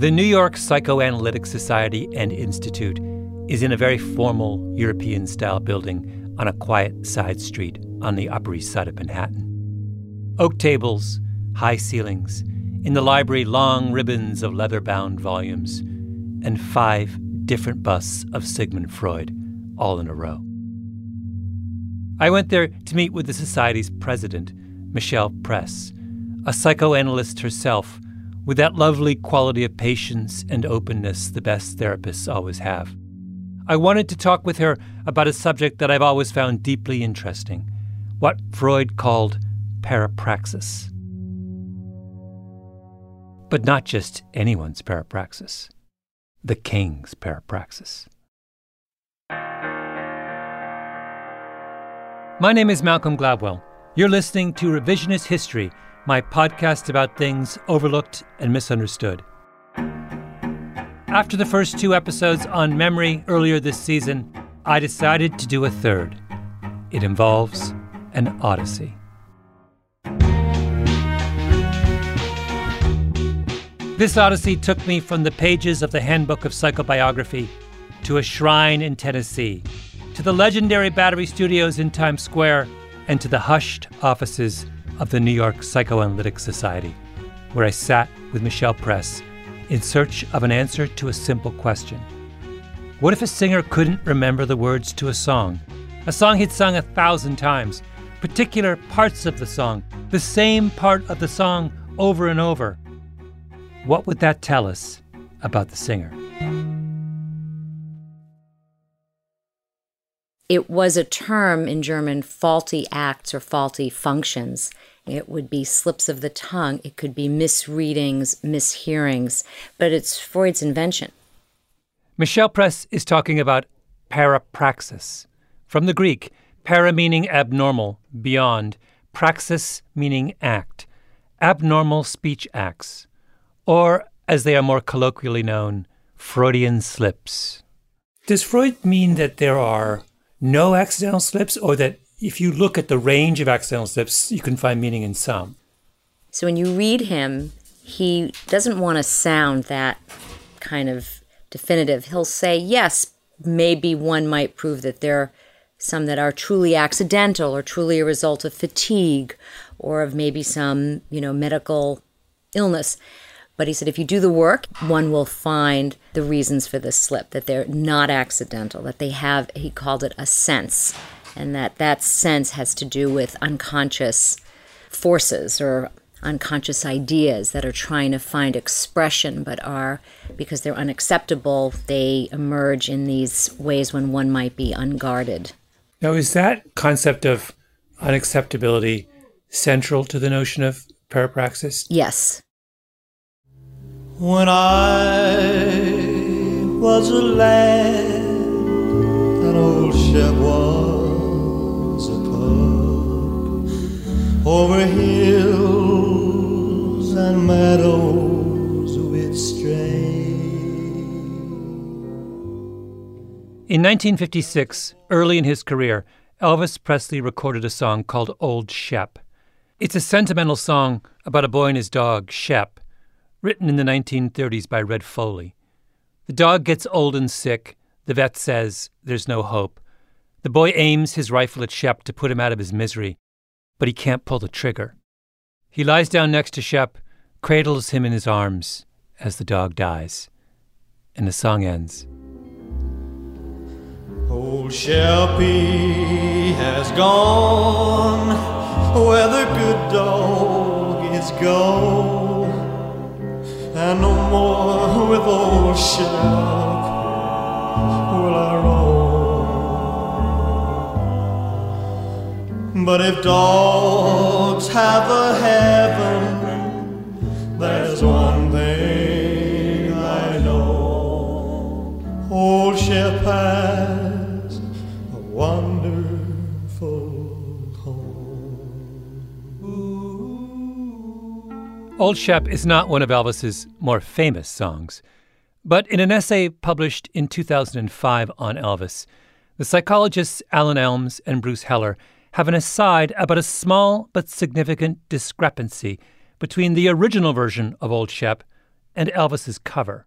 The New York Psychoanalytic Society and Institute is in a very formal European style building on a quiet side street on the Upper East Side of Manhattan. Oak tables, high ceilings, in the library, long ribbons of leather bound volumes, and five different busts of Sigmund Freud, all in a row. I went there to meet with the Society's president, Michelle Press, a psychoanalyst herself with that lovely quality of patience and openness the best therapists always have. I wanted to talk with her about a subject that I've always found deeply interesting what Freud called parapraxis. But not just anyone's parapraxis, the king's parapraxis. My name is Malcolm Gladwell. You're listening to Revisionist History my podcast about things overlooked and misunderstood. After the first two episodes on memory earlier this season, I decided to do a third. It involves an odyssey. This odyssey took me from the pages of the Handbook of Psychobiography to a shrine in Tennessee, to the legendary Battery Studios in Times Square, and to the hushed offices of the New York Psychoanalytic Society, where I sat with Michelle Press in search of an answer to a simple question. What if a singer couldn't remember the words to a song? A song he'd sung a thousand times, particular parts of the song, the same part of the song over and over. What would that tell us about the singer? It was a term in German, faulty acts or faulty functions. It would be slips of the tongue. It could be misreadings, mishearings, but it's Freud's invention. Michelle Press is talking about parapraxis. From the Greek, para meaning abnormal, beyond, praxis meaning act, abnormal speech acts, or as they are more colloquially known, Freudian slips. Does Freud mean that there are no accidental slips or that if you look at the range of accidental slips, you can find meaning in some. So when you read him, he doesn't want to sound that kind of definitive. He'll say, yes, maybe one might prove that there are some that are truly accidental or truly a result of fatigue or of maybe some, you know, medical illness. But he said if you do the work, one will find the reasons for this slip, that they're not accidental, that they have, he called it a sense, and that that sense has to do with unconscious forces or unconscious ideas that are trying to find expression but are because they're unacceptable they emerge in these ways when one might be unguarded. Now is that concept of unacceptability central to the notion of parapraxis? Yes. When i was a lad an old ship was over hills and meadows with In 1956, early in his career, Elvis Presley recorded a song called Old Shep. It's a sentimental song about a boy and his dog, Shep, written in the 1930s by Red Foley. The dog gets old and sick. The vet says there's no hope. The boy aims his rifle at Shep to put him out of his misery, but he can't pull the trigger. He lies down next to Shep cradles him in his arms as the dog dies. And the song ends. Oh, old Sheppy has gone where the good dog is gone, and no more with old Shep will I roam. But if dogs have a heaven, there's one thing I know Old Shep has a wonderful home. Old Shep is not one of Elvis's more famous songs. But in an essay published in 2005 on Elvis, the psychologists Alan Elms and Bruce Heller have an aside about a small but significant discrepancy between the original version of Old Shep and Elvis's cover.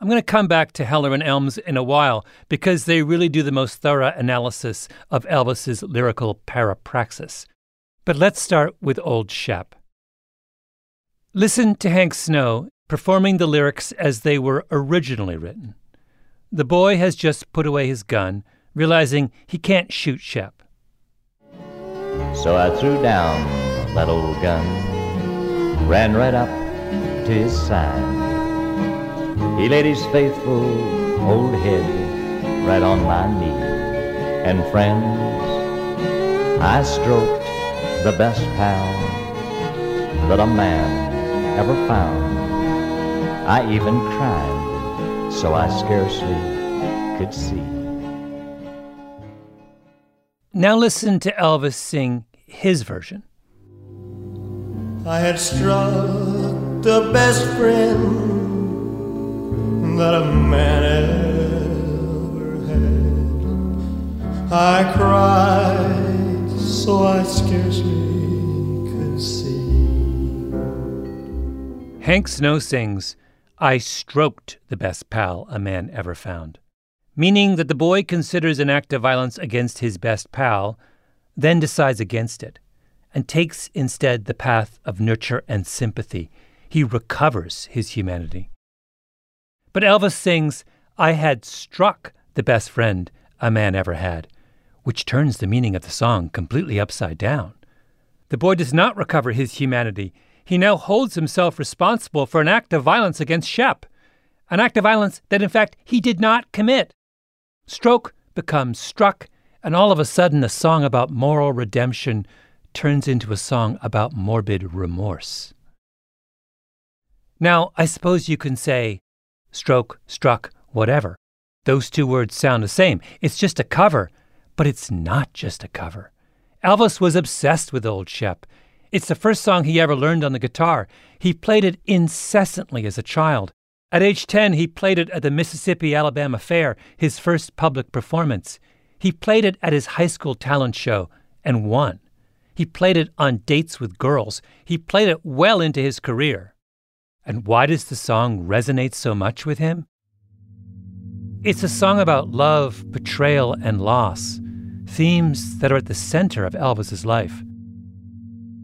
I'm going to come back to Heller and Elms in a while because they really do the most thorough analysis of Elvis's lyrical parapraxis. But let's start with Old Shep. Listen to Hank Snow performing the lyrics as they were originally written. The boy has just put away his gun, realizing he can't shoot Shep. So I threw down that old gun ran right up to his side. He laid his faithful old head right on my knee. And friends, I stroked the best pal that a man ever found. I even cried so I scarcely could see. Now listen to Elvis sing his version. I had struck the best friend that a man ever had. I cried so I scarcely could see. Hank Snow sings, I stroked the best pal a man ever found, meaning that the boy considers an act of violence against his best pal, then decides against it and takes instead the path of nurture and sympathy. He recovers his humanity. But Elvis sings, I had struck the best friend a man ever had, which turns the meaning of the song completely upside down. The boy does not recover his humanity. He now holds himself responsible for an act of violence against Shep, an act of violence that in fact he did not commit. Stroke becomes struck, and all of a sudden a song about moral redemption turns into a song about morbid remorse. Now, I suppose you can say stroke, struck, whatever. Those two words sound the same. It's just a cover, but it's not just a cover. Elvis was obsessed with Old Shep. It's the first song he ever learned on the guitar. He played it incessantly as a child. At age 10, he played it at the Mississippi Alabama Fair, his first public performance. He played it at his high school talent show and won. He played it on dates with girls. He played it well into his career. And why does the song resonate so much with him? It's a song about love, betrayal, and loss, themes that are at the center of Elvis's life.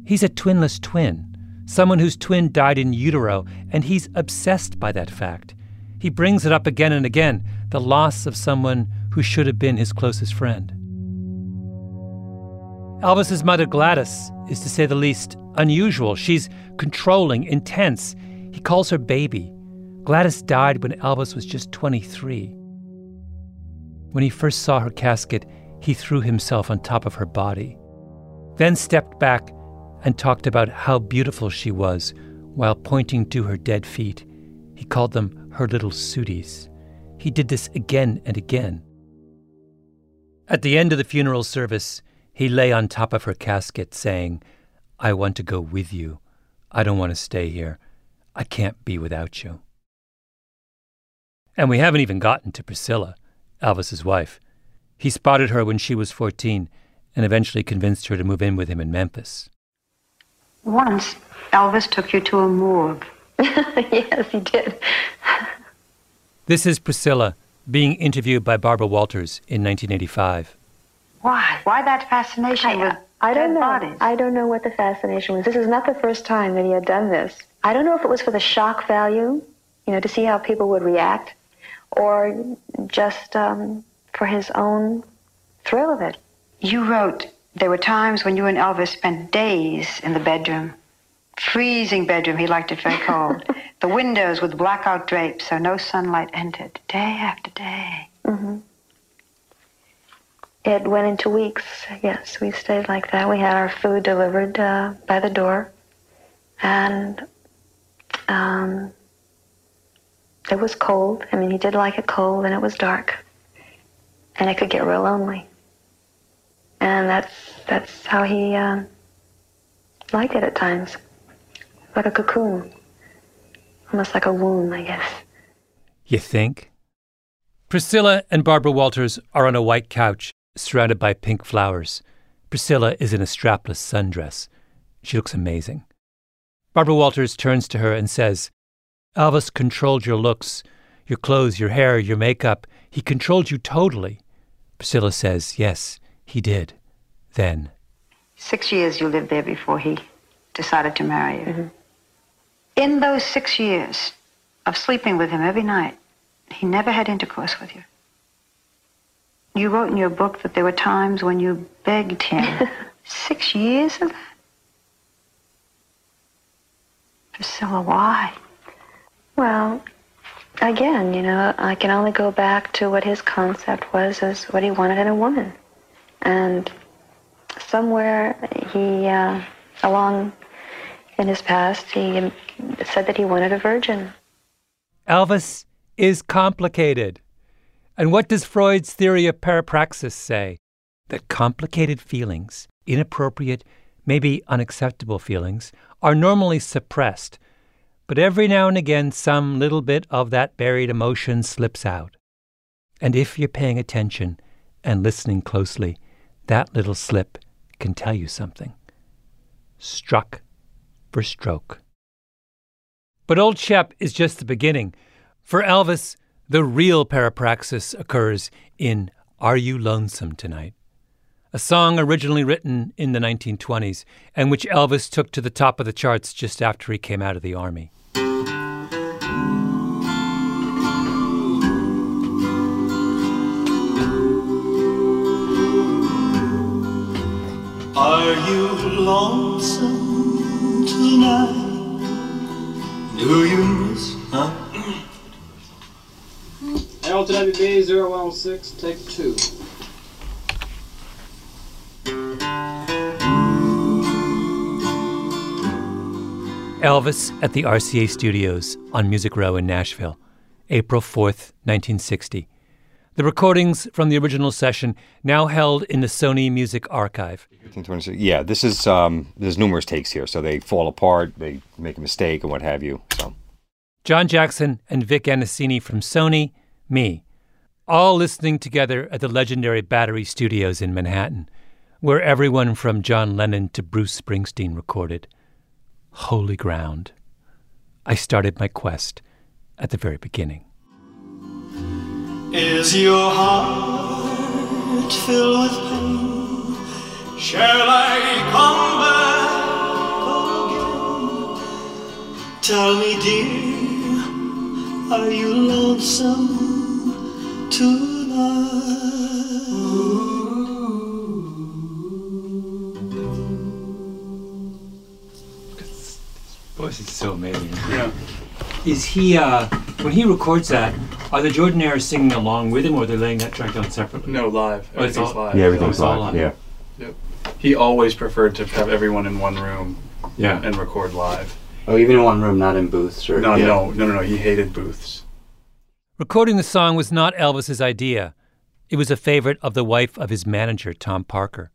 He's a twinless twin, someone whose twin died in utero, and he's obsessed by that fact. He brings it up again and again the loss of someone who should have been his closest friend. Elvis's mother, Gladys, is to say the least unusual. She's controlling, intense. He calls her baby. Gladys died when Elvis was just 23. When he first saw her casket, he threw himself on top of her body, then stepped back and talked about how beautiful she was while pointing to her dead feet. He called them her little sooties. He did this again and again. At the end of the funeral service, he lay on top of her casket saying, I want to go with you. I don't want to stay here. I can't be without you. And we haven't even gotten to Priscilla, Elvis's wife. He spotted her when she was 14 and eventually convinced her to move in with him in Memphis. Once, Elvis took you to a morgue. yes, he did. This is Priscilla being interviewed by Barbara Walters in 1985. Why? Why that fascination with I don't know. bodies? I don't know what the fascination was. This is not the first time that he had done this. I don't know if it was for the shock value, you know, to see how people would react, or just um, for his own thrill of it. You wrote there were times when you and Elvis spent days in the bedroom. Freezing bedroom, he liked it very cold. the windows with blackout drapes so no sunlight entered, day after day. hmm It went into weeks. Yes, we stayed like that. We had our food delivered uh, by the door, and um, it was cold. I mean, he did like it cold, and it was dark, and it could get real lonely. And that's that's how he um, liked it at times, like a cocoon, almost like a womb, I guess. You think? Priscilla and Barbara Walters are on a white couch surrounded by pink flowers. Priscilla is in a strapless sundress. She looks amazing. Barbara Walters turns to her and says, Elvis controlled your looks, your clothes, your hair, your makeup. He controlled you totally. Priscilla says, Yes, he did. Then. Six years you lived there before he decided to marry you. Mm-hmm. In those six years of sleeping with him every night, he never had intercourse with you. You wrote in your book that there were times when you begged him. six years of that? Priscilla, why? Well, again, you know, I can only go back to what his concept was as what he wanted in a woman. And somewhere he, uh, along in his past, he said that he wanted a virgin. Elvis is complicated. And what does Freud's theory of parapraxis say? That complicated feelings, inappropriate, maybe unacceptable feelings, are normally suppressed, but every now and again some little bit of that buried emotion slips out. And if you're paying attention and listening closely, that little slip can tell you something. Struck for stroke. But Old Shep is just the beginning. For Elvis, the real parapraxis occurs in Are You Lonesome Tonight? A song originally written in the 1920s and which Elvis took to the top of the charts just after he came out of the Army. Are you lonesome Do you miss, huh? Hamilton WB 0116, take two. Elvis at the RCA Studios on Music Row in Nashville, April 4th, 1960. The recordings from the original session now held in the Sony Music Archive. Yeah, this is um, there's numerous takes here, so they fall apart, they make a mistake, and what have you. So John Jackson and Vic Anesini from Sony, me, all listening together at the legendary Battery Studios in Manhattan, where everyone from John Lennon to Bruce Springsteen recorded. Holy ground. I started my quest at the very beginning. Is your heart filled with pain? Shall I come back again? Tell me, dear, are you lonesome tonight? Voice is so amazing. Yeah. Is he, uh, when he records that, are the Jordanaires singing along with him or are they laying that track down separately? No, live. Oh, it's Everything's all- live. Yeah, everything's it's all live. live. Yeah. Yep. He always preferred to have everyone in one room Yeah. and record live. Oh, even in one room, not in booths or. No, yeah. no, no, no, no. He hated booths. Recording the song was not Elvis's idea. It was a favorite of the wife of his manager, Tom Parker.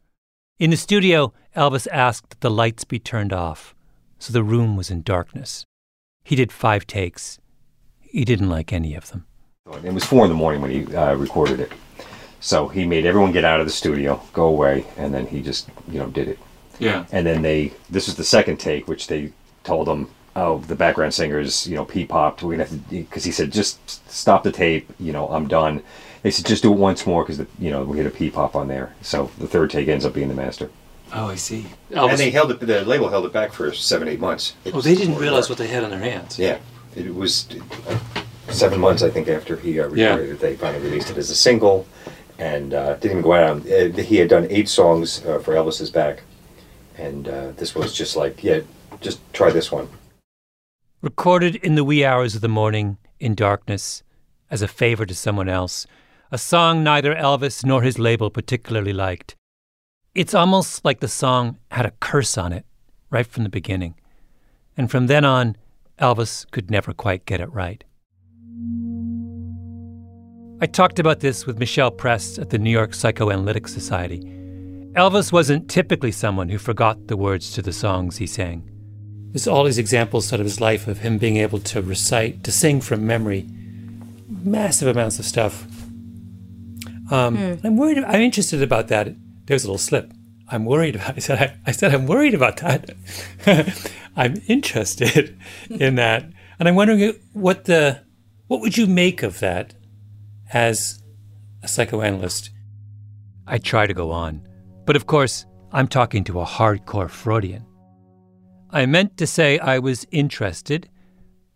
In the studio, Elvis asked that the lights be turned off, so the room was in darkness. He did five takes. He didn't like any of them. It was four in the morning when he uh, recorded it. So he made everyone get out of the studio, go away, and then he just, you know, did it. Yeah. And then they, this was the second take, which they told him, oh, the background singer's, you know, pee popped. We're gonna have to, because he said, just stop the tape. You know, I'm done. They said, just do it once more because, you know, we had a pee pop on there. So the third take ends up being the master. Oh, I see. And they held it. The label held it back for seven, eight months. Oh, they didn't realize what they had on their hands. Yeah, it was uh, seven months, I think, after he uh, Yeah. it. They finally released it as a single, and uh, didn't even go out. On, uh, he had done eight songs uh, for Elvis Is Back, and uh, this was just like, yeah, just try this one. Recorded in the wee hours of the morning, in darkness, as a favor to someone else, a song neither Elvis nor his label particularly liked. It's almost like the song had a curse on it right from the beginning. And from then on, Elvis could never quite get it right. I talked about this with Michelle Press at the New York Psychoanalytic Society. Elvis wasn't typically someone who forgot the words to the songs he sang. There's all these examples out of his life of him being able to recite, to sing from memory, massive amounts of stuff. Um, I'm worried. I'm interested about that. There's a little slip. I'm worried about. I said. I, I said I'm worried about that. I'm interested in that, and I'm wondering what the what would you make of that as a psychoanalyst. I try to go on, but of course I'm talking to a hardcore Freudian. I meant to say I was interested,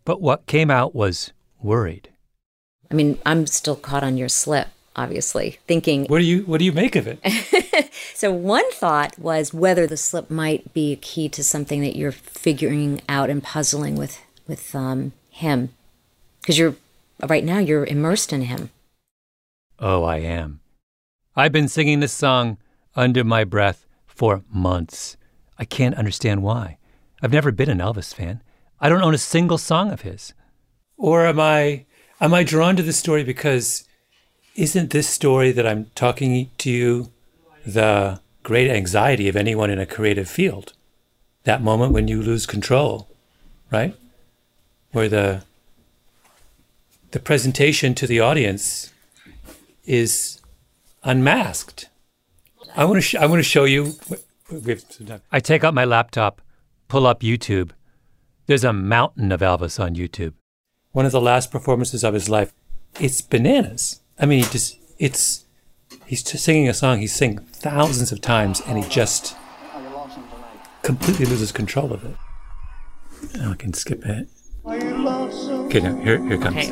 but what came out was worried. I mean, I'm still caught on your slip, obviously, thinking. What do you What do you make of it? So one thought was whether the slip might be a key to something that you're figuring out and puzzling with with um, him, because you're right now you're immersed in him. Oh, I am. I've been singing this song under my breath for months. I can't understand why. I've never been an Elvis fan. I don't own a single song of his. Or am I am I drawn to this story because isn't this story that I'm talking to you the great anxiety of anyone in a creative field? That moment when you lose control, right? Where the the presentation to the audience is unmasked. I want to. Sh- I want to show you. we have some time. I take out my laptop, pull up YouTube. There's a mountain of Elvis on YouTube. One of the last performances of his life. It's bananas. I mean, just. It's. He's just singing a song he's sing thousands of times, and he just completely loses control of it. Oh, I can skip it. Okay, now here, here it comes.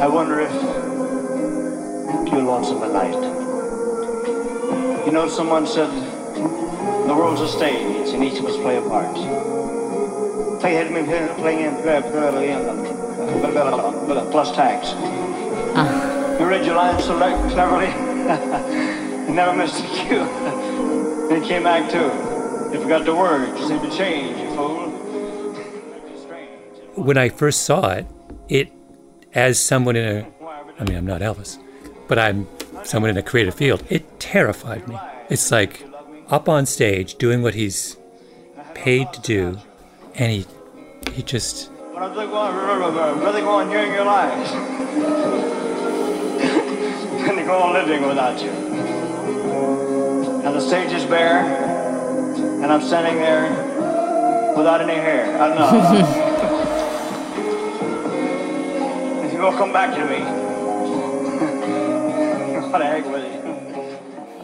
I wonder if you're lonesome at night. You know, someone said the world's a stage and each of us play a part. Had me playing in plus tags. You read your lines so le- cleverly. you never missed a cue. then came back too. You forgot the words. You seemed to change, you fool. when I first saw it, it as someone in a I mean I'm not Elvis, but I'm someone in a creative field, it terrified me. It's like up on stage doing what he's paid to do and he he just But I'm really going, really going hearing your lies. and they go on living without you. And the stage is bare, and I'm standing there without any hair. I don't know. and you will come back to me. what the heck with you?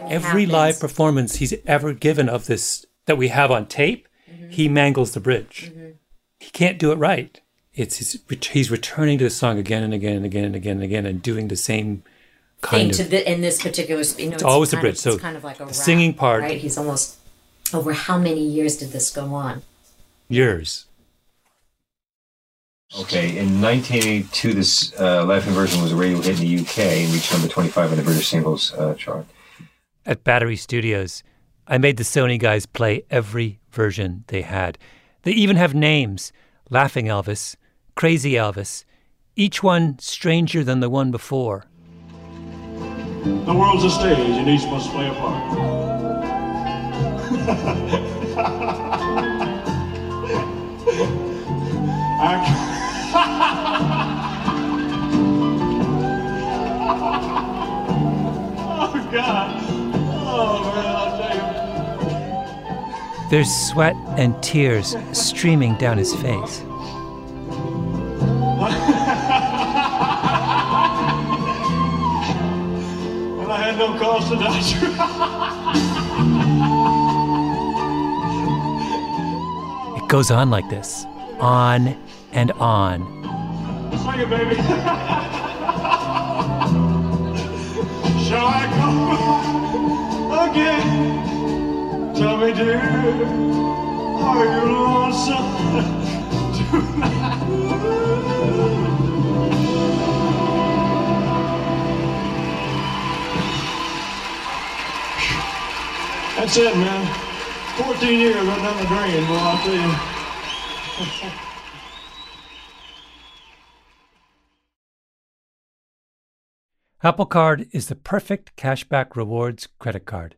every happens. live performance he's ever given of this that we have on tape, Mm-hmm. he mangles the bridge. He can't do it right. It's his, he's returning to the song again and again and again and again and again and doing the same kind thing of. to the, in this particular. sp- You know, It's always a kind bridge, Of, so it's kind of like a the rap, singing part- right? He's almost over. How many years did this go on? years. Okay, in 1982, this uh, Laughing version was a radio hit in the UK and reached number 25 on the British singles uh, chart. At Battery Studios, I made the Sony guys play every version they had. They even have names Laughing Elvis, Crazy Elvis, each one stranger than the one before. The world's a stage and each must play a part. oh, God. Oh, man. There's sweat and tears streaming down his face. And I had no cause to you. It goes on like this, on and on. Sing it, baby. Shall I come again? Tell me, dear, are you lonesome? That's it, man. 14 years right down the drain, boy, I'll tell you. Apple Card is the perfect cashback rewards credit card.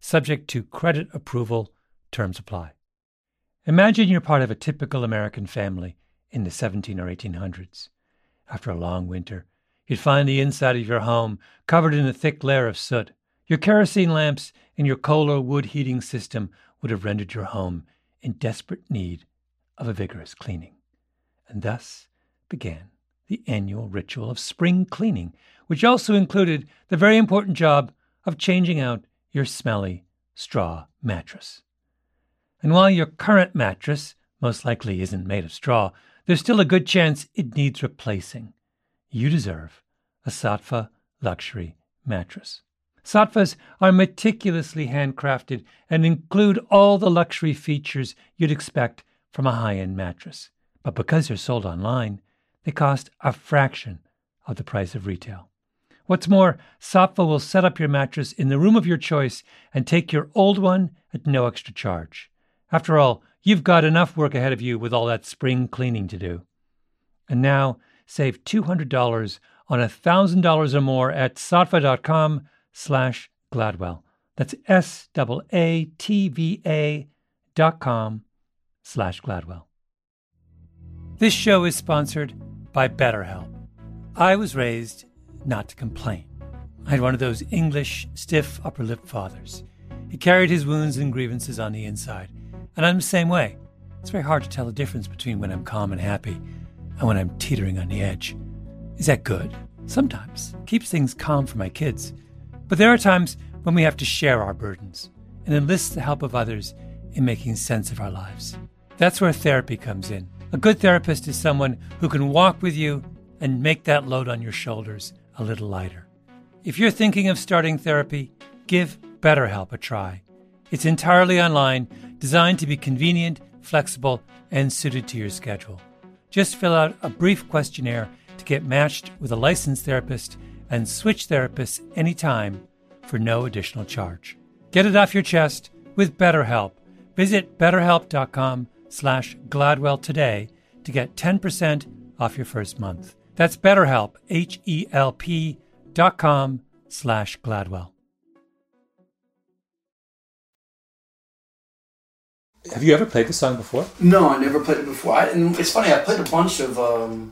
subject to credit approval, terms apply. Imagine you're part of a typical American family in the 17 or 1800s. After a long winter, you'd find the inside of your home covered in a thick layer of soot. Your kerosene lamps and your coal or wood heating system would have rendered your home in desperate need of a vigorous cleaning. And thus began the annual ritual of spring cleaning, which also included the very important job of changing out your smelly straw mattress. And while your current mattress most likely isn't made of straw, there's still a good chance it needs replacing. You deserve a Saatva luxury mattress. Saatvas are meticulously handcrafted and include all the luxury features you'd expect from a high end mattress. But because they're sold online, they cost a fraction of the price of retail. What's more, Saatva will set up your mattress in the room of your choice and take your old one at no extra charge. After all, you've got enough work ahead of you with all that spring cleaning to do. And now, save $200 on $1,000 or more at saatva.com slash Gladwell. That's S-A-A-T-V-A dot com slash Gladwell. This show is sponsored by BetterHelp. I was raised not to complain. I had one of those English, stiff upper lip fathers. He carried his wounds and grievances on the inside, and I'm the same way. It's very hard to tell the difference between when I'm calm and happy and when I'm teetering on the edge. Is that good? Sometimes. Keeps things calm for my kids. But there are times when we have to share our burdens and enlist the help of others in making sense of our lives. That's where therapy comes in. A good therapist is someone who can walk with you and make that load on your shoulders a little lighter. If you're thinking of starting therapy, give BetterHelp a try. It's entirely online, designed to be convenient, flexible, and suited to your schedule. Just fill out a brief questionnaire to get matched with a licensed therapist and switch therapists anytime for no additional charge. Get it off your chest with BetterHelp. Visit betterhelp.com slash Gladwell today to get 10% off your first month. That's BetterHelp, H-E-L-P dot com slash Gladwell. Have you ever played the song before? No, I never played it before. I, and it's funny. I played a bunch of um,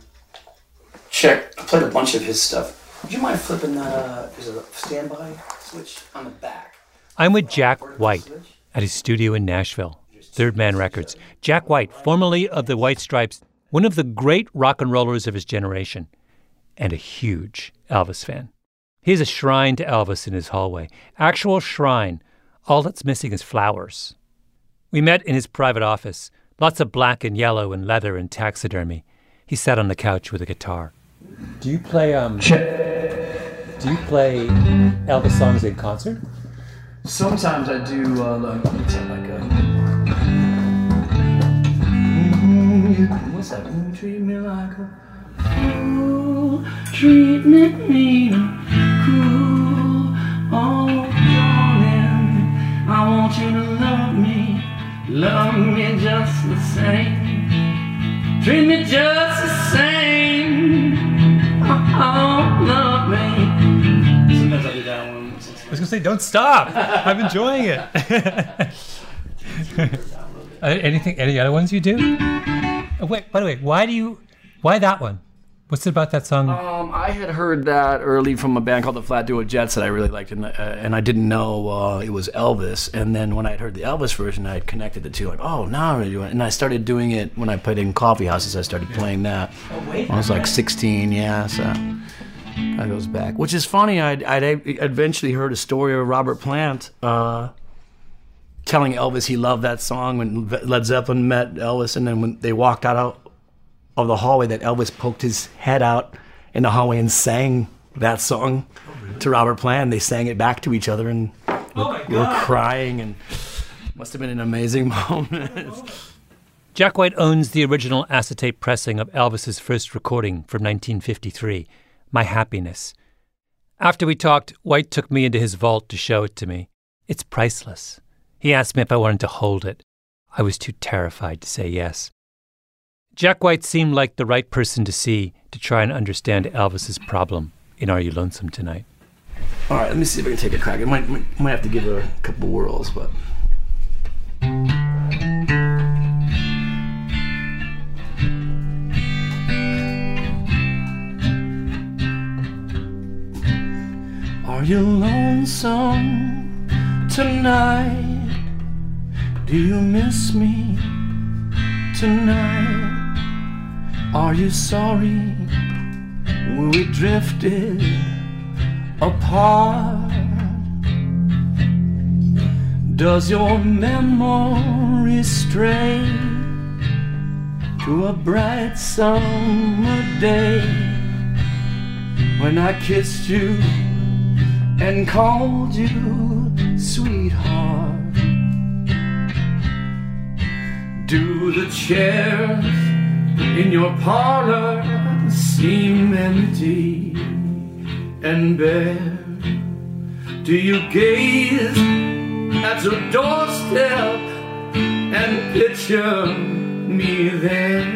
check. I played a bunch of his stuff. Would you mind flipping that? Uh, is it a standby switch on the back? I'm with Jack White at his studio in Nashville, Third Man Records. Jack White, formerly of the White Stripes, one of the great rock and rollers of his generation, and a huge Elvis fan. He has a shrine to Elvis in his hallway. Actual shrine. All that's missing is flowers. We met in his private office. Lots of black and yellow and leather and taxidermy. He sat on the couch with a guitar. Do you play um Do you play Elvis songs in concert? Sometimes I do uh, like, like a. What's that? You treat me like a fool, treat me mean and cruel. Oh, darling, I want you to love me, love me just the same. Treat me just the same. Oh, love me. Sometimes I do that one. I was gonna say, don't stop. I'm enjoying it. Uh, Anything? Any other ones you do? Wait. By the way, why do you? Why that one? What's it about that song? Um, I had heard that early from a band called the Flat Duo Jets that I really liked, and, uh, and I didn't know uh, it was Elvis. And then when I had heard the Elvis version, I had connected the two. Like, oh, now I'm really doing it. And I started doing it when I played in coffee houses. I started playing that. Oh, wait. I was like 16, yeah. So that goes back. Which is funny. I'd, I'd eventually heard a story of Robert Plant uh, telling Elvis he loved that song when Led Zeppelin met Elvis, and then when they walked out of the hallway, that Elvis poked his head out in the hallway and sang that song to Robert Plant. They sang it back to each other and oh were, were crying, and must have been an amazing moment. Jack White owns the original acetate pressing of Elvis's first recording from 1953, My Happiness. After we talked, White took me into his vault to show it to me. It's priceless. He asked me if I wanted to hold it. I was too terrified to say yes. Jack White seemed like the right person to see to try and understand Elvis's problem in Are You Lonesome Tonight? All right, let me see if I can take a crack. I might, might, might have to give it a couple whirls, but. Are you lonesome tonight? Do you miss me tonight? Are you sorry we drifted apart? Does your memory stray to a bright summer day when I kissed you and called you sweetheart? Do the chairs in your parlor seem empty and bare? Do you gaze at your doorstep and picture me there?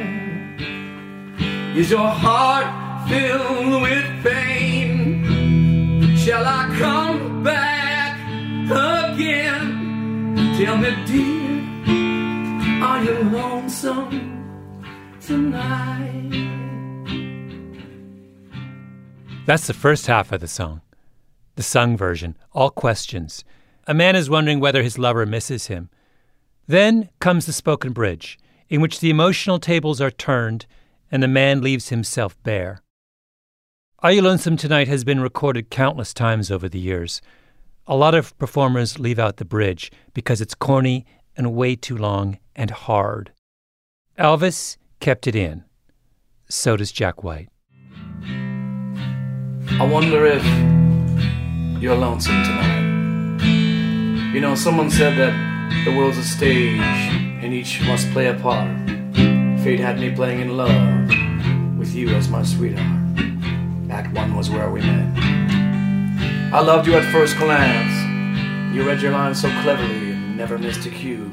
Is your heart filled with pain? Shall I come back again? Tell me, dear, are you lonesome tonight? That's the first half of the song. The sung version, all questions. A man is wondering whether his lover misses him. Then comes the spoken bridge, in which the emotional tables are turned and the man leaves himself bare. Are You Lonesome Tonight has been recorded countless times over the years. A lot of performers leave out the bridge because it's corny and way too long and hard. Elvis kept it in. So does Jack White. I wonder if you're lonesome tonight. You know, someone said that the world's a stage and each must play a part. Fate had me playing in love with you as my sweetheart. Act one was where we met. I loved you at first glance. You read your lines so cleverly and never missed a cue.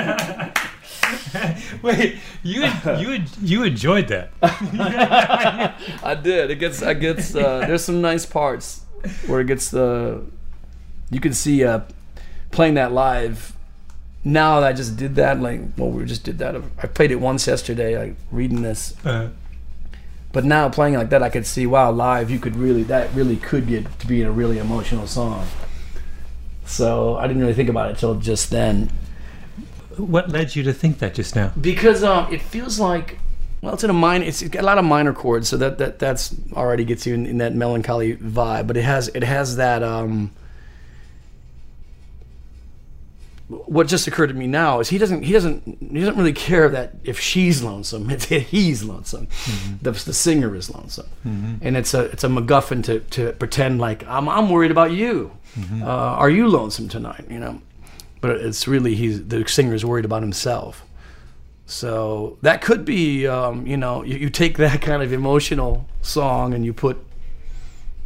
Wait, you you you enjoyed that? I did. It gets. I gets. Uh, there's some nice parts where it gets the. You can see uh, playing that live. Now that I just did that, like well, we just did that. I played it once yesterday, like reading this. Uh, But now playing like that, I could see wow, live you could really that really could get to be a really emotional song. So I didn't really think about it till just then. What led you to think that just now? because um, it feels like well it's in a minor it's got a lot of minor chords so that, that that's already gets you in, in that melancholy vibe but it has it has that um what just occurred to me now is he doesn't he doesn't he doesn't really care that if she's lonesome it's he's lonesome the, the singer is lonesome. And it's a it's a MacGuffin to to pretend like I'm I'm worried about you. Uh, are you lonesome tonight? You know but it's really he's the singer is worried about himself so that could be, um, you know, you, you take that kind of emotional song and you put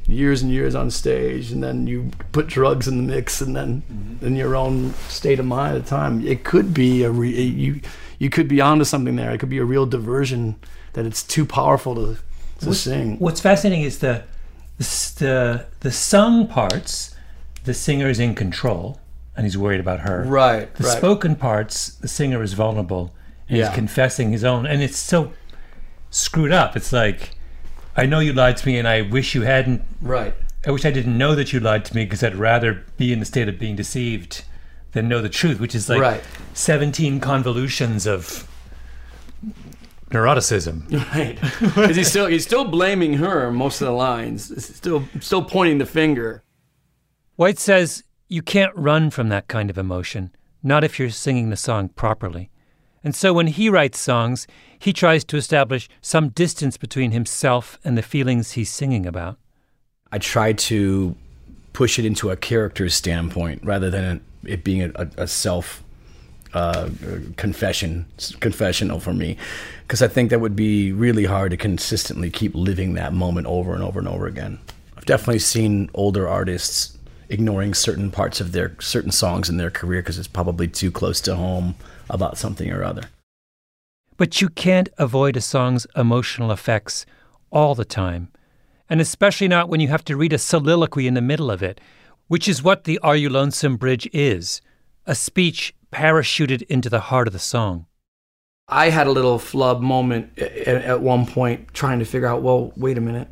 years and years on stage, and then you put drugs in the mix, and then in your own state of mind at the time, it could be a re- you you could be onto something there. It could be a real diversion that it's too powerful to to What's- sing. What's fascinating is the the the, the sung parts. The singer is in control, and he's worried about her. Right, The right. spoken parts, the singer is vulnerable, and Yeah. he's confessing his own, and it's so screwed up. It's like, I know you lied to me, and I wish you hadn't. Right. I wish I didn't know that you lied to me because I'd rather be in the state of being deceived than know the truth, which is like Right. 17 convolutions of neuroticism. Right. 'Cause he's still he's still blaming her most of the lines. He's still still pointing the finger. White says you can't run from that kind of emotion, not if you're singing the song properly. And so when he writes songs, he tries to establish some distance between himself and the feelings he's singing about. I try to push it into a character's standpoint rather than it being a, a, self uh, confession confessional for me because I think that would be really hard to consistently keep living that moment over and over and over again. I've definitely seen older artists ignoring certain parts of their certain songs in their career because it's probably too close to home about something or other. But you can't avoid a song's emotional effects all the time, and especially not when you have to read a soliloquy in the middle of it, which is what the Are You Lonesome Bridge is a speech parachuted into the heart of the song. I had a little flub moment a- a- at one point trying to figure out, well, wait a minute.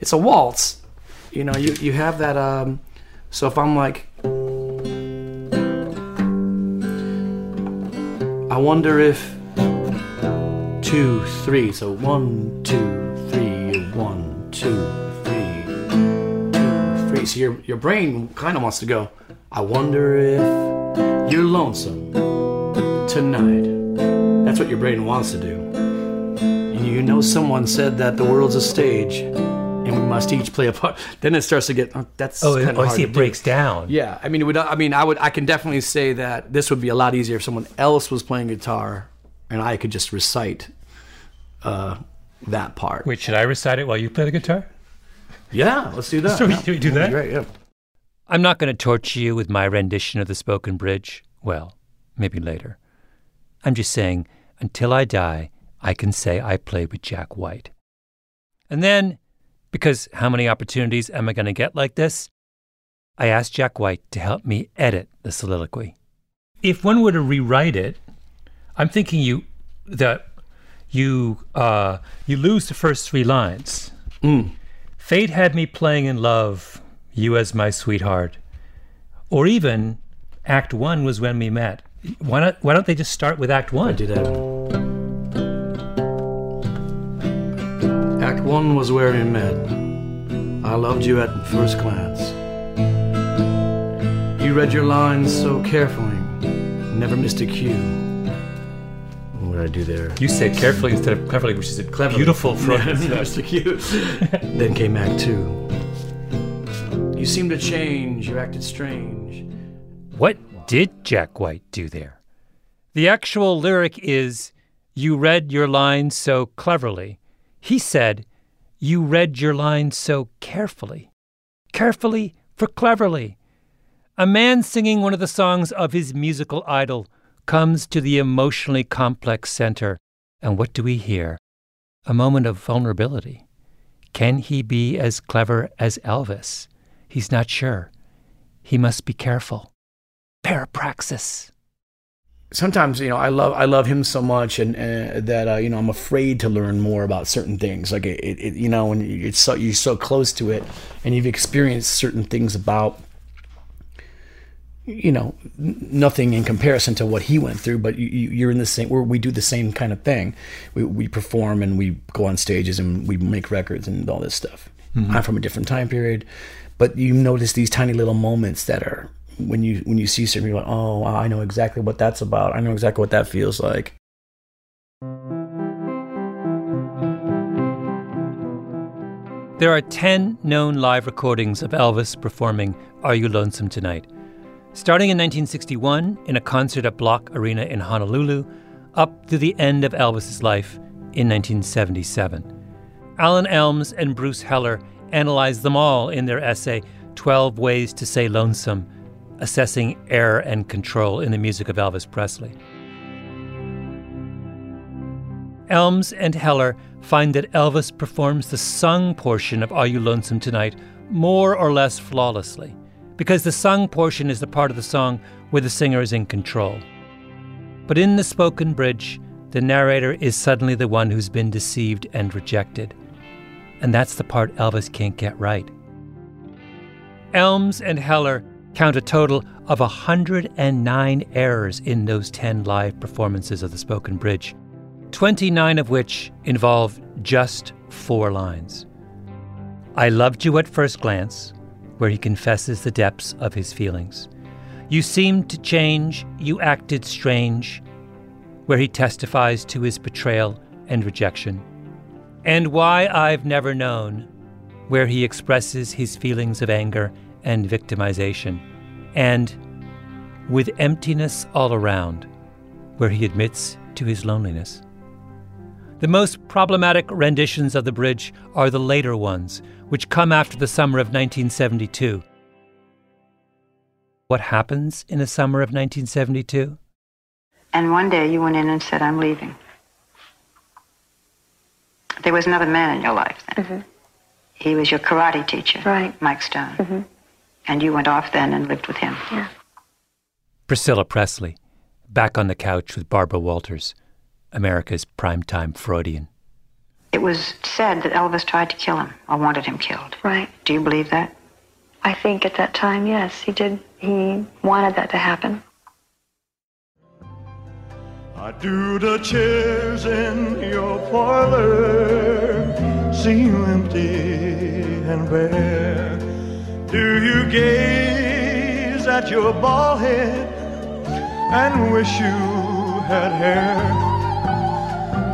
It's a waltz. You know, you, you have that. Um, so if I'm like, I wonder if two, three. So one, two, three, one, two, three, two, three. So your, your brain kind of wants to go, I wonder if you're lonesome tonight. That's what your brain wants to do. You know, someone said that the world's a stage, and we must each play a part. Then it starts to get. Oh, that's Oh, kinda oh, I see to it do. breaks down. Yeah, I mean, it would. I mean, I would. I can definitely say that this would be a lot easier if someone else was playing guitar, and I could just recite uh, that part. Wait, should I recite it while you play the guitar? Yeah, let's do that. So we- Yeah, do we do that'd Great. Yeah. I'm not going to torture you with my rendition of the spoken bridge. Well, maybe later. I'm just saying, until I die, I can say I played with Jack White. And then, because how many opportunities am I going to get like this? I asked Jack White to help me edit the soliloquy. If one were to rewrite it, I'm thinking you that you uh, you lose the first three lines. Fate had me playing in love, you as my sweetheart. Or even Act One was when we met. Why not? Why don't they just start with Act One? I did that. One was where we met. I loved you at first glance. You read your lines so carefully, never missed a cue. What did I do there? You said carefully instead of cleverly, which is a Cleverly. beautiful Never phrase. missed a cue. then came Act Two. You seemed to change. You acted strange. What did Jack White do there? The actual lyric is, You read your lines so cleverly. He said, You read your lines so carefully. Carefully for cleverly. A man singing one of the songs of his musical idol comes to the emotionally complex center, and what do we hear? A moment of vulnerability. Can he be as clever as Elvis? He's not sure. He must be careful. Parapraxis. Sometimes you know I love I love him so much and uh, that uh, you know I'm afraid to learn more about certain things. Like it, it, you know and it's so you're so close to it and you've experienced certain things about you know nothing in comparison to what he went through but you, you're in the same where we do the same kind of thing. We, we perform and we go on stages and we make records and all this stuff. Mhm. I'm from a different time period but you notice these tiny little moments that are when you when you see something you're like oh I know exactly what that's about I know exactly what that feels like There are 10 known live recordings of Elvis performing Are You Lonesome Tonight? Starting in 1961 in a concert at Bloch Arena in Honolulu, up to the end of Elvis's life in 1977. Alan Elms and Bruce Heller analyzed them all in their essay 12 Ways to Say Lonesome, assessing error and control in the music of Elvis Presley. Elms and Heller find that Elvis performs the sung portion of Are You Lonesome Tonight more or less flawlessly, because the sung portion is the part of the song where the singer is in control. But in the spoken bridge, the narrator is suddenly the one who's been deceived and rejected. And that's the part Elvis can't get right. Elms and Heller count a total of 109 errors in those 10 live performances of the spoken bridge, 29 of which involve just four lines. I loved you at first glance, where he confesses the depths of his feelings. You seemed to change, you acted strange, where he testifies to his betrayal and rejection. And why I've never known, where he expresses his feelings of anger and victimization. And with emptiness all around, where he admits to his loneliness. The most problematic renditions of the bridge are the later ones, which come after the summer of 1972. What happens in the summer of 1972? And one day you went in and said, I'm leaving. There was another man in your life then. Mm-hmm. He was your karate teacher, right? Mike Stone. Mm-hmm. And you went off then and lived with him. Yeah. Priscilla Presley, back on the couch with Barbara Walters, America's primetime Freudian. It was said that Elvis tried to kill him or wanted him killed. Right. Do you believe that? I think at that time, yes, he did. He wanted that to happen. I do the chairs in your parlor seem empty and bare. Do you gaze at your bald head and wish you had hair?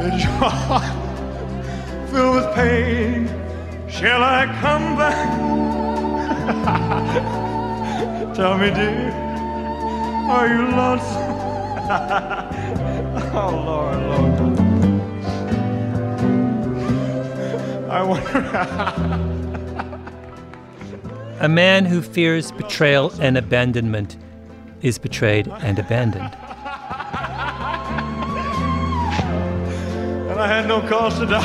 Is your heart filled with pain? Shall I come back? Tell me, dear, are you lonesome? oh, Lord, Lord. I wonder. A man who fears betrayal and abandonment is betrayed and abandoned. and I had no cause to oh,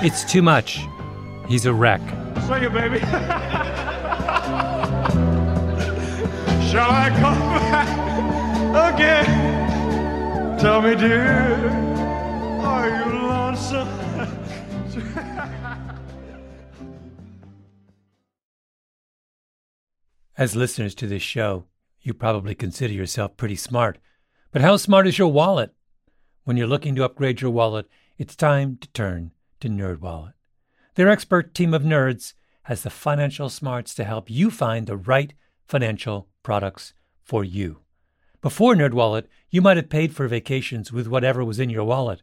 It's too much. He's a wreck. sing it, baby. Shall I come back again? Tell me, dear, As listeners to this show, you probably consider yourself pretty smart. But how smart is your wallet? When you're looking to upgrade your wallet, it's time to turn to NerdWallet. Their expert team of nerds has the financial smarts to help you find the right financial products for you. Before NerdWallet, you might have paid for vacations with whatever was in your wallet,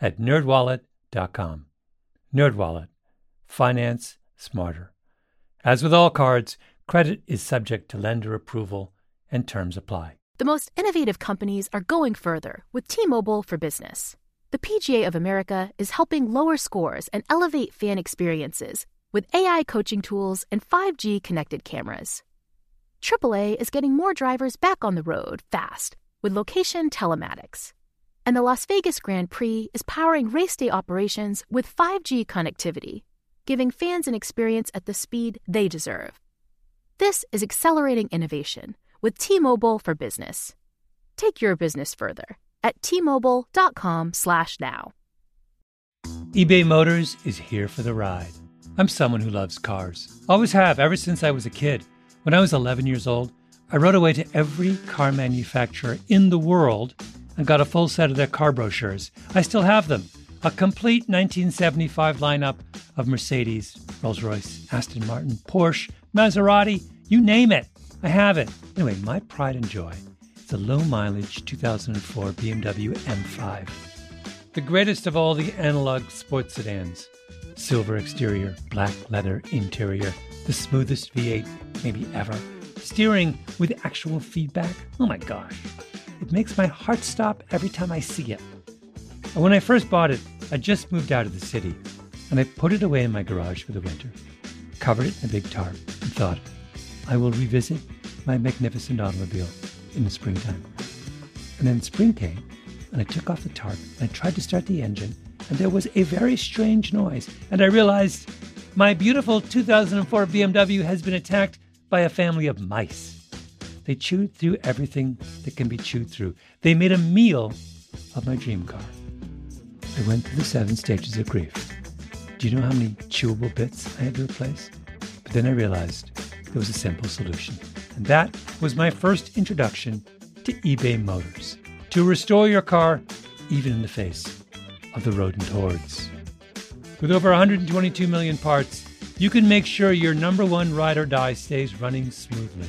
at nerdwallet.com. NerdWallet. Finance smarter. As with all cards, credit is subject to lender approval and terms apply. The most innovative companies are going further with T-Mobile for Business. The PGA of America is helping lower scores and elevate fan experiences with AI coaching tools and 5G connected cameras. AAA is getting more drivers back on the road fast with location telematics. And the Las Vegas Grand Prix is powering race day operations with 5G connectivity, giving fans an experience at the speed they deserve. This is accelerating innovation with T-Mobile for Business. Take your business further at t-mobile.com/now. eBay Motors is here for the ride. I'm someone who loves cars. Always have ever since I was a kid. When I was 11 years old, I rode away to every car manufacturer in the world and got a full set of their car brochures. I still have them. A complete 1975 lineup of Mercedes, Rolls Royce, Aston Martin, Porsche, Maserati, you name it. I have it. Anyway, my pride and joy is a low mileage 2004 BMW M5. The greatest of all the analog sports sedans. Silver exterior, black leather interior, the smoothest V8 maybe ever. Steering with actual feedback. Oh my gosh. It makes my heart stop every time I see it. And when I first bought it, I just moved out of the city, and I put it away in my garage for the winter, covered it in a big tarp, and thought, I will revisit my magnificent automobile in the springtime. And then spring came, and I took off the tarp, and I tried to start the engine, and there was a very strange noise, and I realized my beautiful 2004 BMW has been attacked by a family of mice. They chewed through everything that can be chewed through. They made a meal of my dream car. I went through the seven stages of grief. Do you know how many chewable bits I had to replace? But then I realized there was a simple solution. And that was my first introduction to eBay Motors to restore your car even in the face of the rodent hordes. With over 122 million parts, you can make sure your number one ride or die stays running smoothly.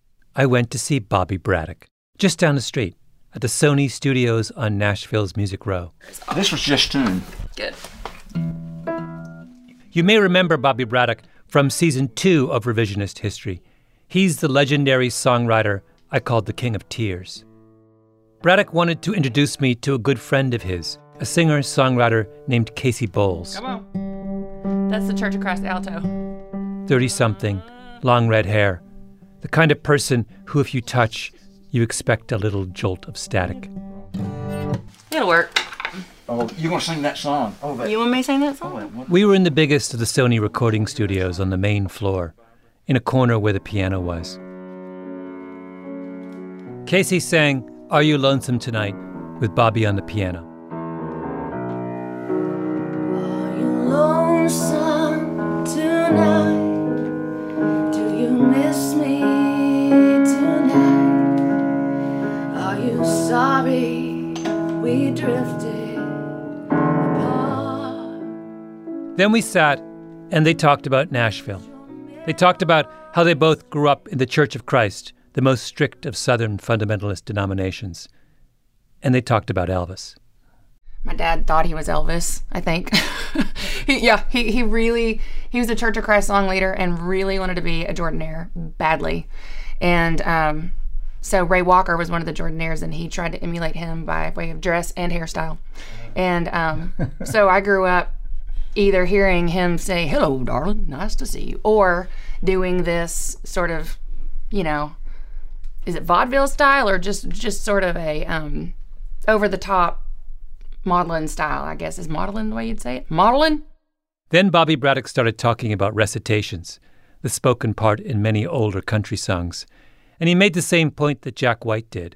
I went to see Bobby Braddock, just down the street at the Sony Studios on Nashville's Music Row. This was just tuned. Good. You may remember Bobby Braddock from season two of Revisionist History. He's the legendary songwriter I called the King of Tears. Braddock wanted to introduce me to a good friend of his, a singer songwriter named Casey Bowles. Come on. That's the church across the alto. 30 something, long red hair, the kind of person who, if you touch, you expect a little jolt of static. It'll work. Oh, you want to sing that song? Oh, that. You want me to sing that song? Oh, we were in the biggest of the Sony recording studios on the main floor, in a corner where the piano was. Casey sang Are You Lonesome Tonight with Bobby on the piano. lonesome tonight? Sorry we drifted apart? Then we sat And they talked about Nashville. They talked about how they both grew up in the Church of Christ, the most strict of Southern fundamentalist denominations. And they talked about Elvis. My dad thought he was Elvis, I think. he, yeah, he, he really, he was a Church of Christ song leader and really wanted to be a Jordanaire badly. And um, so Ray Walker was one of the Jordanaires and he tried to emulate him by way of dress and hairstyle. And um, so I grew up either hearing him say, hello, darling, nice to see you, or doing this sort of, you know, is it vaudeville style or just just sort of a um, over the top modeling style, I guess. Is modeling the way you'd say it? Modeling? Then Bobby Braddock started talking about recitations, the spoken part in many older country songs. And he made the same point that Jack White did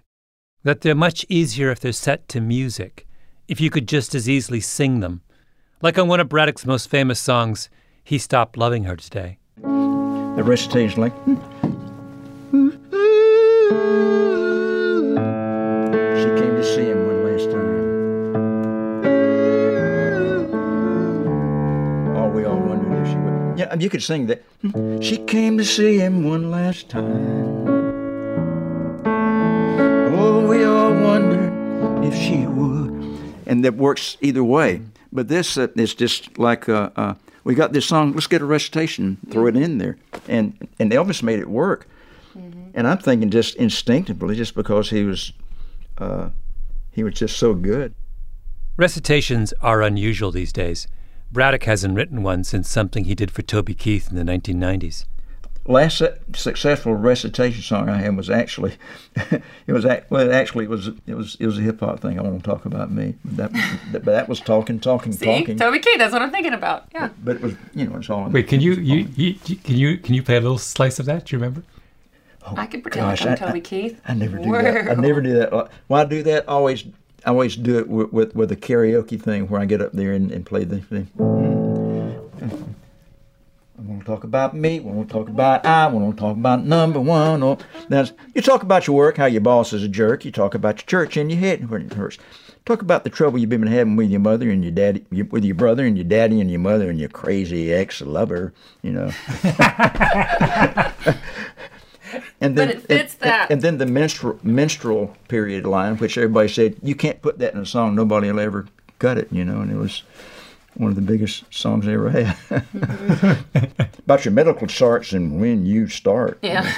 that they're much easier if they're set to music, if you could just as easily sing them. Like on one of Braddock's most famous songs, He Stopped Loving Her Today. The recitation, like, hmm. she came to see him one last time. Oh, we all wondered if she would. Yeah, um, you could sing that. Hmm. She came to see him one last time. If she would. And that works either way. But this uh, is just like uh, uh, we got this song. Let's get a recitation, throw it in there, and and Elvis made it work. And I'm thinking just instinctively, just because he was uh, he was just so good. Recitations are unusual these days. Braddock hasn't written one since something he did for Toby Keith in the 1990s. Last successful recitation song I had was actually it was act- well actually it was it was it was a hip hop thing. I won't talk about me. That, that but that was talking, talking, See, talking. Toby Keith, that's what I'm thinking about. Yeah. But it was you know it's all. Wait, can you, you, you can you can you play a little slice of that? Do you remember? Oh, I could pretend gosh, like I'm I- Toby Keith. I never do that. I never do that. When I do that, I always I always do it with with, with a karaoke thing where I get up there and, and play the thing. Hmm. I want to talk about me. I want to talk about I. I want to talk about number one. Or that's you talk about your work, how your boss is a jerk. You talk about your church and your head when it hurts. Talk about the trouble you've been having with your mother and your daddy, with your brother and your daddy and your mother and your crazy ex-lover. You know. And then, But it fits and- that. And, then the menstrual menstrual period line, which everybody said you can't put that in a song. Nobody will ever cut it, you know. And it was one of the biggest songs I ever had. About your medical charts and when you start. Yeah.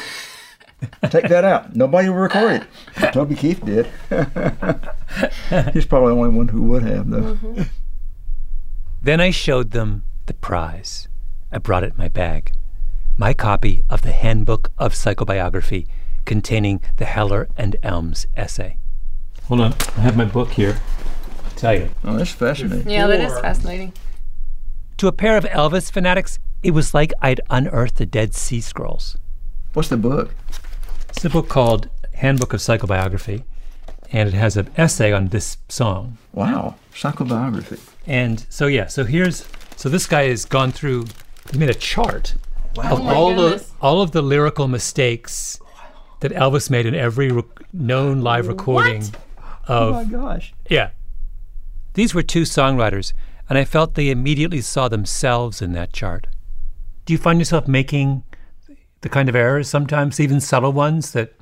Take that out. Nobody will record it. Toby Keith did. He's probably the only one who would have, though. Mm-hmm. Then I showed them the prize. I brought it in my bag. My copy of the Handbook of Psychobiography containing the Heller and Elms essay. Hold on, I have my book here. Tell you. Oh, that's fascinating. Yeah, that is fascinating. To a pair of Elvis fanatics, it was like I'd unearthed the Dead Sea Scrolls. What's the book? It's a book called Handbook of Psychobiography, and it has an essay on this song. Wow, psychobiography. And so yeah, so here's so this guy has gone through. He made a chart Wow. of Oh my all the all of the lyrical mistakes that Elvis made in every rec- known live recording Oh of. my gosh. Yeah, these were two songwriters, and I felt they immediately saw themselves in that chart. Do you find yourself making the kind of errors sometimes, even subtle ones that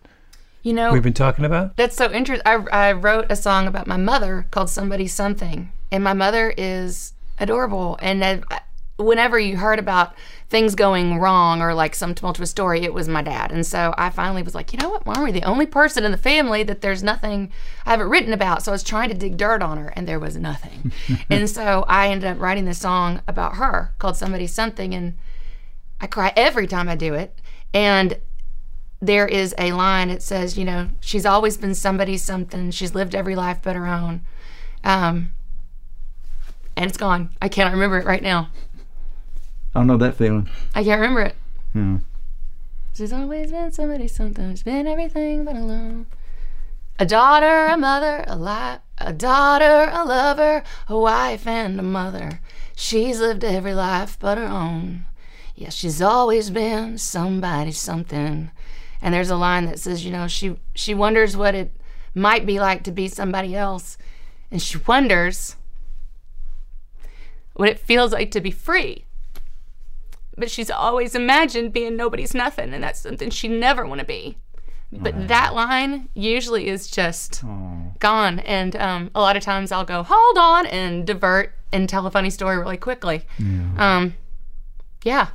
You know, we've been talking about? That's so interesting. I, I wrote a song about my mother called Somebody Something. And my mother is adorable. And I, whenever you heard about things going wrong or like some tumultuous story, it was my dad. And so I finally was like, you know what? Why are we the only person in the family that there's nothing I haven't written about? So I was trying to dig dirt on her and there was nothing. and so I ended up writing this song about her called Somebody Something. And I cry every time I do it. And there is a line it says you know she's always been somebody something she's lived every life but her own um and it's gone i can't remember it right now I don't know that feeling. i can't remember it. Yeah. she's always been somebody something she's been everything but alone. A daughter a mother a li- a daughter a lover a wife and a mother. She's lived every life but her own. Yeah she's always been somebody something. And there's a line that says you know she she wonders what it might be like to be somebody else. And she wonders what it feels like to be free but she's always imagined being nobody's nothing, and that's something she never want to be. But that line usually is just gone, and um, a lot of times I'll go, "Hold on," and divert and tell a funny story really quickly. Um, yeah.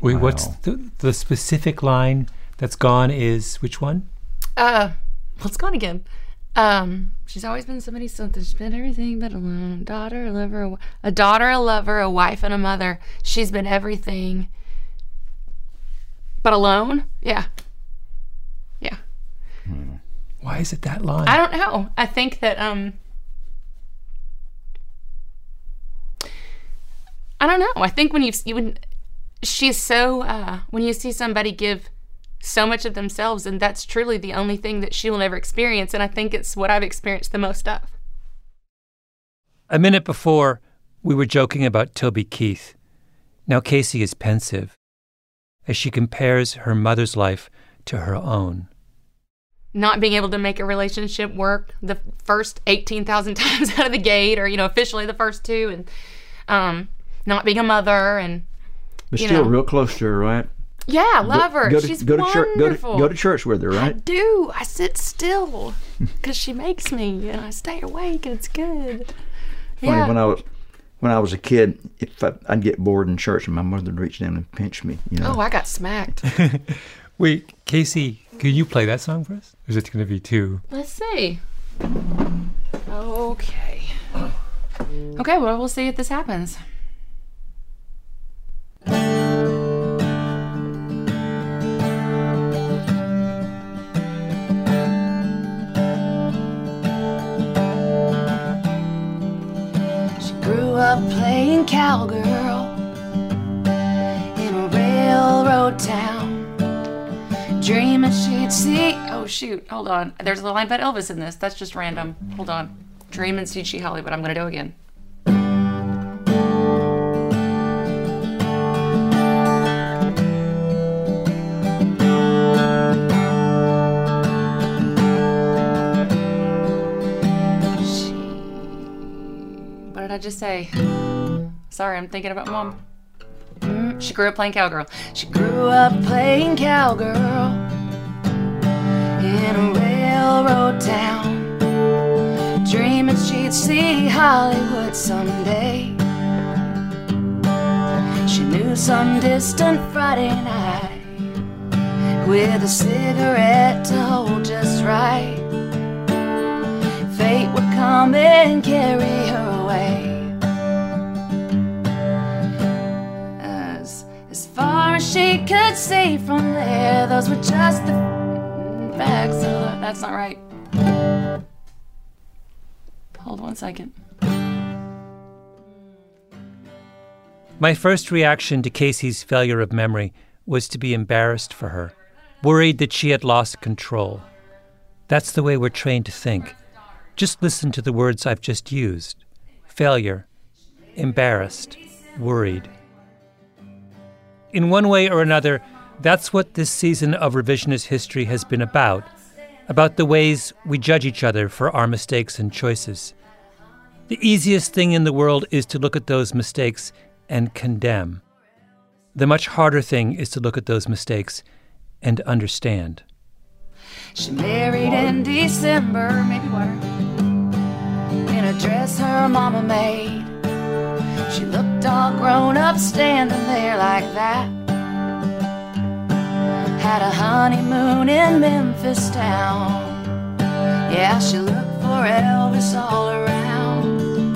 Wait, what's the, the specific line that's gone is which one? Uh, well, it's gone again. Um, she's always been somebody something. She's been everything but alone. Daughter, a lover, a, a daughter, a lover, a wife, and a mother. She's been everything but alone. Yeah. Yeah. Why is it that line? I don't know. I think that um I don't know. I think when you've you when she's so uh when you see somebody give so much of themselves and that's truly the only thing that she will ever experience and I think it's what I've experienced the most of. A minute before, we were joking about Toby Keith. Now Casey is pensive as she compares her mother's life to her own. Not being able to make a relationship work the first 18,000 times out of the gate or you know officially the first two and um not being a mother and But you still know. real close to her, right? Yeah, love her. Go to, She's go to church. Go to, wonderful. go to church with her, right? I do. I sit still because she makes me, and I stay awake, and it's good. Funny yeah. when I was when I was a kid, if I, I'd get bored in church, and my mother would reach down and pinch me. You know. Oh, I got smacked. Wait, Casey, can you play that song for us? Or is it going to be two? Let's see. Okay. Okay, well, we'll see if this happens. Playing cowgirl in a railroad town. Dreaming she'd see. Oh, shoot. Hold on. There's a line about Elvis in this. That's just random. Hold on. Dreaming she'd see Hollywood. I'm to do again. Say? Sorry, I'm thinking about mom. Mm, She grew up playing cowgirl. She Grew up playing cowgirl in a railroad town. Dreaming she'd see Hollywood someday. She knew some distant Friday night with a cigarette to hold just right. Fate would come and carry her far as she could see from there, those were just the facts. That's not right. Hold one second. My first reaction to Casey's failure of memory was to be embarrassed for her, worried that she had lost control. That's the way we're trained to think. Just listen to the words I've just used failure, embarrassed, worried. In one way or another, that's what this season of revisionist history has been about about the ways we judge each other for our mistakes and choices. The easiest thing in the world is to look at those mistakes and condemn. The much harder thing is to look at those mistakes and understand. She married in December, maybe water, in a dress her mama made. She looked all grown up standing there like that. Had a honeymoon in Memphis town. Yeah, she looked for Elvis all around.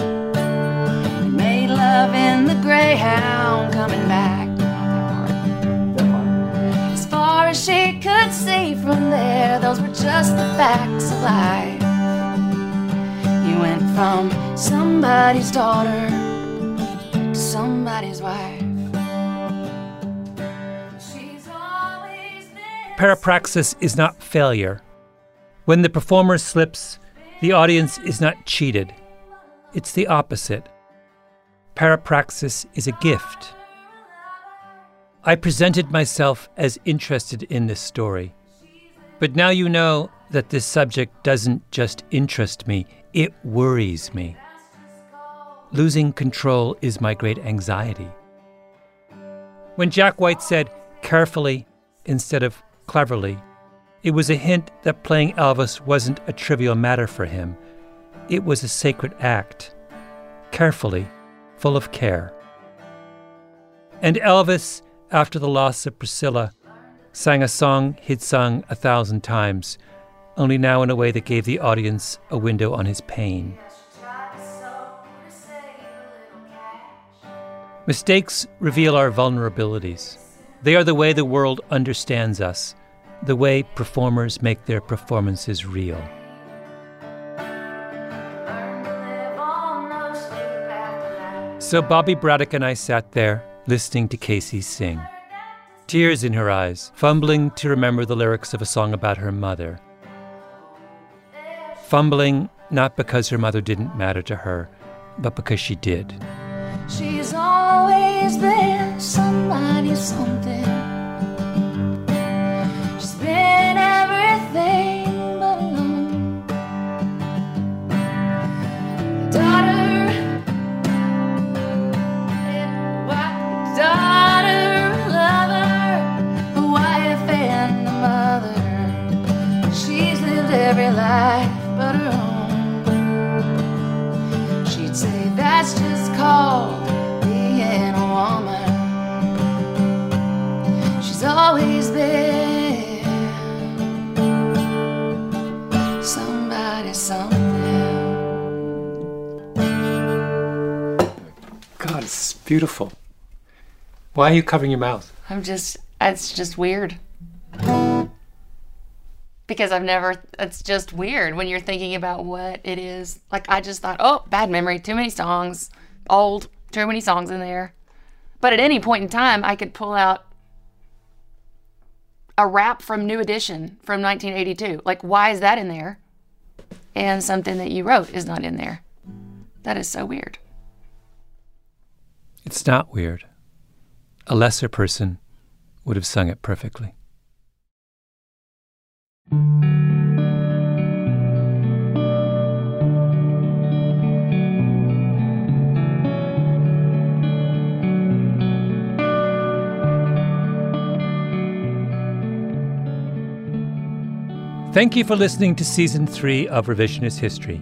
Made love in the Greyhound coming back. As far as she could see from there, those were just the facts of life. You went from somebody's daughter somebody's wife. Parapraxis is not failure. When the performer slips, the audience is not cheated. It's the opposite. Parapraxis is a gift. I presented myself as interested in this story. But now you know that this subject doesn't just interest me, it worries me. Losing control is my great anxiety. When Jack White said carefully instead of cleverly, it was a hint that playing Elvis wasn't a trivial matter for him. It was a sacred act, carefully, full of care. And Elvis, after the loss of Priscilla, sang a song he'd sung a thousand times, only now in a way that gave the audience a window on his pain. Mistakes reveal our vulnerabilities. They are the way the world understands us, the way performers make their performances real. So Bobby Braddock and I sat there, listening to Casey sing. Tears in her eyes, fumbling to remember the lyrics of a song about her mother. Fumbling not because her mother didn't matter to her, but because she did. She's always been somebody, something. Beautiful. Why are you covering your mouth? I'm just, it's just weird. Because I've never, it's just weird when you're thinking about what it is. Like, I just thought, oh, bad memory, too many songs, old, too many songs in there. But at any point in time, I could pull out a rap from New Edition from 1982. Like, why is that in there? And something that you wrote is not in there. That is so weird. It's not weird. A lesser person would have sung it perfectly. Thank you for listening to season three of Revisionist History.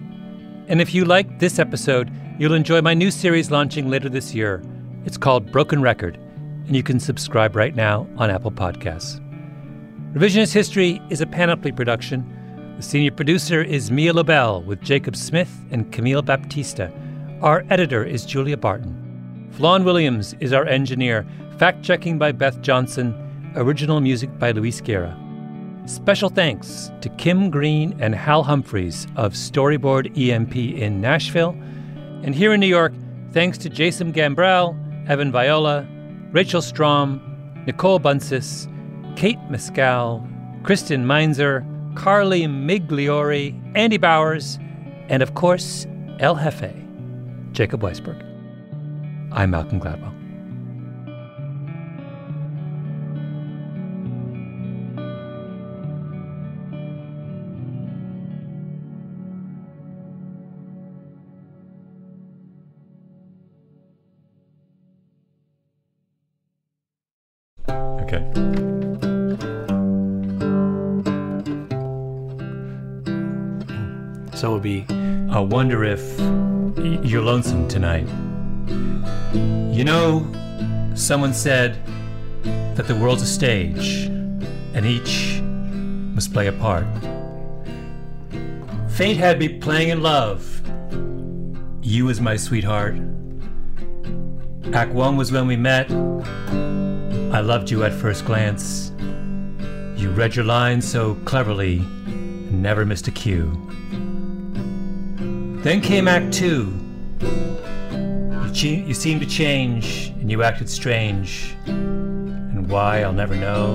And if you liked this episode, you'll enjoy my new series launching later this year. It's called Broken Record, and you can subscribe right now on Apple Podcasts. Revisionist History is a panoply production. The senior producer is Mia Lobel with Jacob Smith and Camille Baptista. Our editor is Julia Barton. Flawn Williams is our engineer, fact checking by Beth Johnson, original music by Luis Guerra. Special thanks to Kim Green and Hal Humphreys of Storyboard EMP in Nashville. And here in New York, thanks to Jason Gambrell, Evan Viola, Rachel Strom, Nicole Buncis, Kate Mescal, Kristen Meinzer, Carly Migliori, Andy Bowers, and of course, El Jefe, Jacob Weisberg. I'm Malcolm Gladwell. Wonder if you're lonesome tonight. You know, someone said that the world's a stage, and each must play a part. Fate had me playing in love. You was my sweetheart. Act one was when we met. I loved you at first glance. You read your lines so cleverly and never missed a cue. Then came Act Two. You, you seemed to change and you acted strange. And why, I'll never know.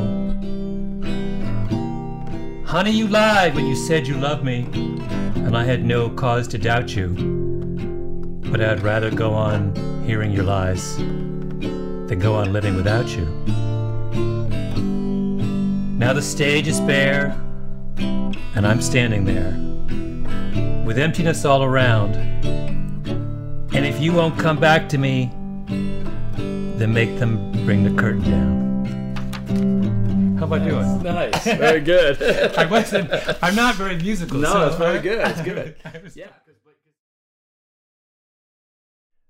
Honey, you lied when you said you loved me, and I had no cause to doubt you. But I'd rather go on hearing your lies than go on living without you. Now the stage is bare, and I'm standing there with emptiness all around. And if you won't come back to me, then make them bring the curtain down. How am I doing? Nice. Very good. I wasn't. I'm not very musical. No, so it's very good. It's good. yeah.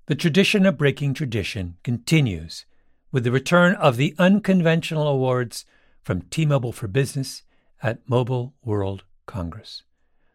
The tradition of breaking tradition continues with the return of the unconventional awards from T-Mobile for Business at Mobile World Congress.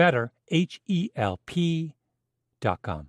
better, H E L P.com.